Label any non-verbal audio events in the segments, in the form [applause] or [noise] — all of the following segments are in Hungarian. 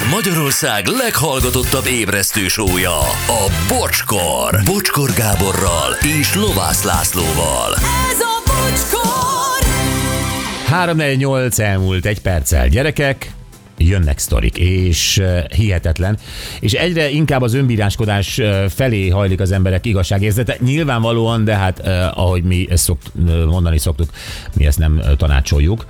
Ez Magyarország leghallgatottabb ébresztő sója, a Bocskor. Bocskor Gáborral és Lovász Lászlóval. Ez a bocskor! 348 elmúlt egy perccel. Gyerekek, jönnek sztorik, és hihetetlen. És egyre inkább az önbíráskodás felé hajlik az emberek igazságérzete. Nyilvánvalóan, de hát ahogy mi ezt szokt, mondani szoktuk, mi ezt nem tanácsoljuk,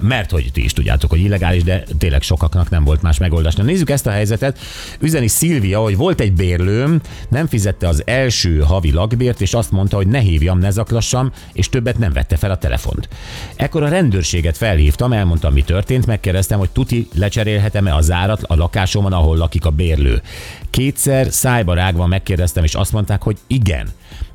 mert hogy ti is tudjátok, hogy illegális, de tényleg sokaknak nem volt más megoldás. Na nézzük ezt a helyzetet. Üzeni Szilvia, hogy volt egy bérlőm, nem fizette az első havi lakbért, és azt mondta, hogy ne hívjam, ne zaklassam, és többet nem vette fel a telefont. Ekkor a rendőrséget felhívtam, elmondtam, mi történt, megkérdeztem, hogy tuti lecserélhetem-e a zárat a lakásomon, ahol lakik a bérlő. Kétszer szájba rágva megkérdeztem, és azt mondták, hogy igen.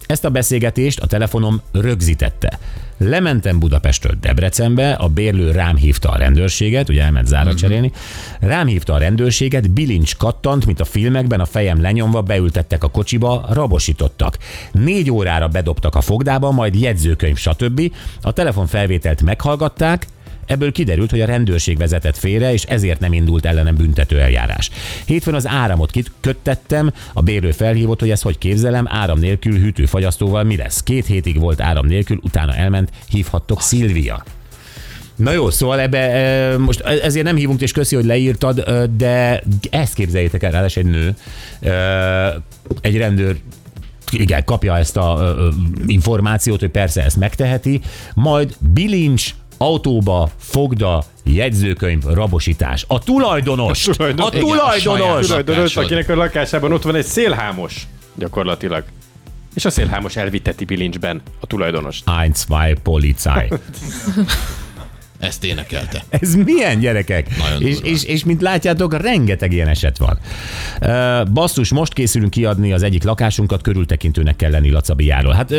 Ezt a beszélgetést a telefonom rögzítette. Lementem Budapestről Debrecenbe, a bérlő rám hívta a rendőrséget, ugye elment zárat cserélni, rám hívta a rendőrséget, bilincs kattant, mint a filmekben, a fejem lenyomva, beültettek a kocsiba, rabosítottak. Négy órára bedobtak a fogdába, majd jegyzőkönyv, stb. A telefonfelvételt meghallgatták, Ebből kiderült, hogy a rendőrség vezetett félre, és ezért nem indult ellenem büntető eljárás. Hétfőn az áramot kitköttettem, a bérő felhívott, hogy ezt hogy képzelem, áram nélkül hűtőfagyasztóval mi lesz. Két hétig volt áram nélkül, utána elment, hívhattok Szilvia. Na jó, szóval ebbe e, most ezért nem hívunk, és köszi, hogy leírtad, e, de ezt képzeljétek el, ráadásul egy nő, e, egy rendőr igen, kapja ezt a információt, hogy persze ezt megteheti, majd bilincs autóba, fogda, jegyzőkönyv, rabosítás. A tulajdonos! A Tulajdon- Igen, a tulajdonos! tulajdonos, akinek a lakásában ott van egy szélhámos, gyakorlatilag. És a szélhámos elviteti bilincsben a tulajdonost. Ein, zwei, Polizei. Ezt énekelte. [laughs] Ez milyen gyerekek? Nagyon és, durva. és, és mint látjátok, rengeteg ilyen eset van. Basszus, most készülünk kiadni az egyik lakásunkat, körültekintőnek kell lenni Lacabiáról. Hát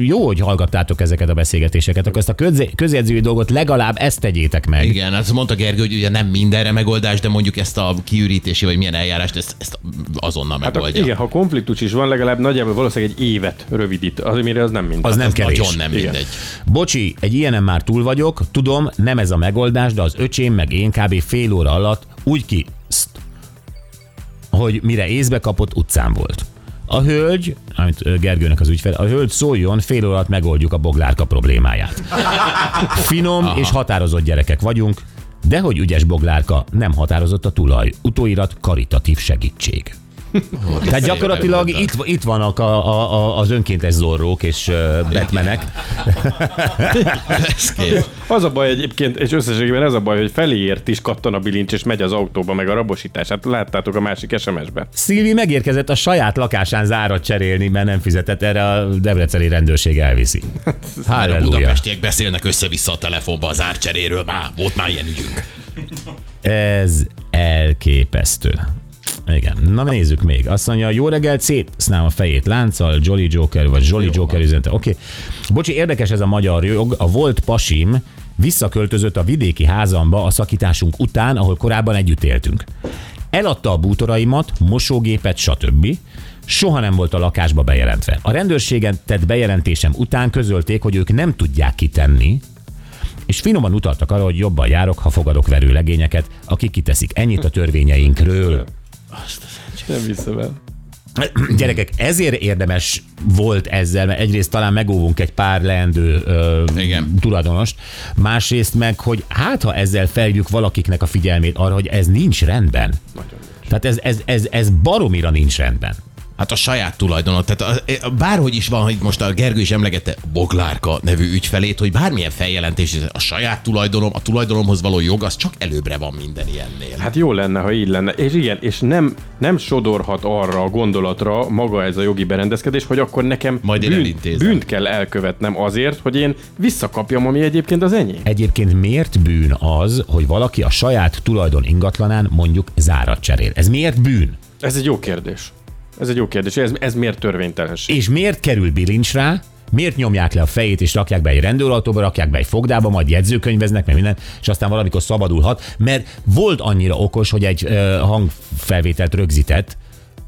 jó, hogy hallgattátok ezeket a beszélgetéseket, akkor ezt a közjegyzői dolgot legalább ezt tegyétek meg. Igen, azt mondta Gergő, hogy ugye nem mindenre megoldás, de mondjuk ezt a kiürítési vagy milyen eljárást, ezt, ezt azonnal Hát megoldja. igen, ha konfliktus is van, legalább nagyjából valószínűleg egy évet rövidít. Az, amire az nem minden. Az nem kevés. Nagyon nem Igen. mindegy. Bocsi, egy ilyenen már túl vagyok, tudom, nem ez a megoldás, de az öcsém meg én kb. fél óra alatt úgy ki, hogy mire észbe kapott, utcán volt. A hölgy, amit Gergőnek az ügyfel, a hölgy szóljon, fél óra alatt megoldjuk a boglárka problémáját. Finom Aha. és határozott gyerekek vagyunk, de hogy ügyes boglárka, nem határozott a tulaj. Utóirat karitatív segítség. Tehát gyakorlatilag itt, itt vannak a, a, a, az önkéntes zorrók és uh, betmenek. Ez kész. Az a baj egyébként, és összességében ez a baj, hogy feléért is kattan a bilincs, és megy az autóba, meg a rabosítás. Hát láttátok a másik SMS-ben. Szilvi megérkezett a saját lakásán zárat cserélni, mert nem fizetett, erre a debreceni rendőrség elviszi. A Halleluja. budapestiek beszélnek össze-vissza a telefonba az árcseréről, már volt már ilyen ügyünk. Ez elképesztő. Igen, na nézzük még. Azt mondja, jó reggelt, szétsznám a fejét lánccal, Jolly Joker, vagy Jolly Joker üzente. Oké. Okay. Bocsi, érdekes ez a magyar jog. A volt pasim visszaköltözött a vidéki házamba a szakításunk után, ahol korábban együtt éltünk. Eladta a bútoraimat, mosógépet, stb. Soha nem volt a lakásba bejelentve. A rendőrségen tett bejelentésem után közölték, hogy ők nem tudják kitenni, és finoman utaltak arra, hogy jobban járok, ha fogadok verőlegényeket, akik kiteszik ennyit a törvényeinkről. Nem vissza el. [clears throat] Gyerekek, ezért érdemes volt ezzel, mert egyrészt talán megóvunk egy pár leendő ö, Igen. tulajdonost, másrészt meg, hogy hát ha ezzel felhívjuk valakiknek a figyelmét arra, hogy ez nincs rendben. Tehát ez, ez, ez, ez baromira nincs rendben. Hát a saját tulajdonod, tehát a, a, bárhogy is van, hogy most a Gergő is emlegette Boglárka nevű ügyfelét, hogy bármilyen feljelentés, a saját tulajdonom, a tulajdonomhoz való jog, az csak előbbre van minden ilyennél. Hát jó lenne, ha így lenne. És igen, és nem, nem sodorhat arra a gondolatra maga ez a jogi berendezkedés, hogy akkor nekem Majd én bűn, elintézem. bűnt kell elkövetnem azért, hogy én visszakapjam, ami egyébként az enyém. Egyébként miért bűn az, hogy valaki a saját tulajdon ingatlanán mondjuk zárat cserél? Ez miért bűn? Ez egy jó kérdés. Ez egy jó kérdés. Ez, ez miért törvénytelenség? És miért kerül bilincs rá? Miért nyomják le a fejét, és rakják be egy rendőrautóba, rakják be egy fogdába, majd jegyzőkönyveznek, meg minden, és aztán valamikor szabadulhat, mert volt annyira okos, hogy egy ö, hangfelvételt rögzített,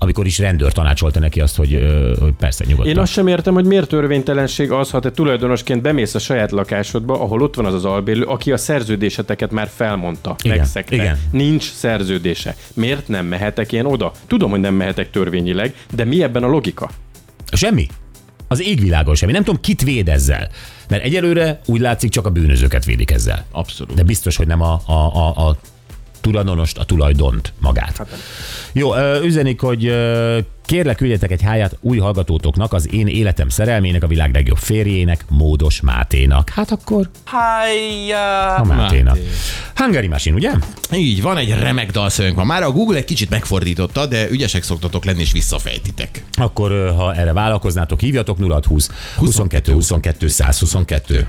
amikor is rendőr tanácsolta neki azt, hogy, hogy persze nyugodtan. Én azt sem értem, hogy miért törvénytelenség az, ha te tulajdonosként bemész a saját lakásodba, ahol ott van az az albérlő, aki a szerződéseteket már felmondta, Igen, megszegte. igen. Nincs szerződése. Miért nem mehetek én oda? Tudom, hogy nem mehetek törvényileg, de mi ebben a logika? Semmi. Az égvilágon semmi. Nem tudom, kit véd ezzel. Mert egyelőre úgy látszik, csak a bűnözőket védik ezzel. Abszolút. De biztos, hogy nem a, a, a, a tulajdonost, a tulajdont magát. Hát Jó, üzenik, hogy kérlek küldjetek egy háját új hallgatótoknak, az én életem szerelmének, a világ legjobb férjének, Módos Máténak. Hát akkor a Máténak. Máté. Hungary Machine, ugye? Így, van egy remek dalszöveg ma. Már a Google egy kicsit megfordította, de ügyesek szoktatok lenni, és visszafejtitek. Akkor, ha erre vállalkoznátok, hívjatok 0620 22 22 122.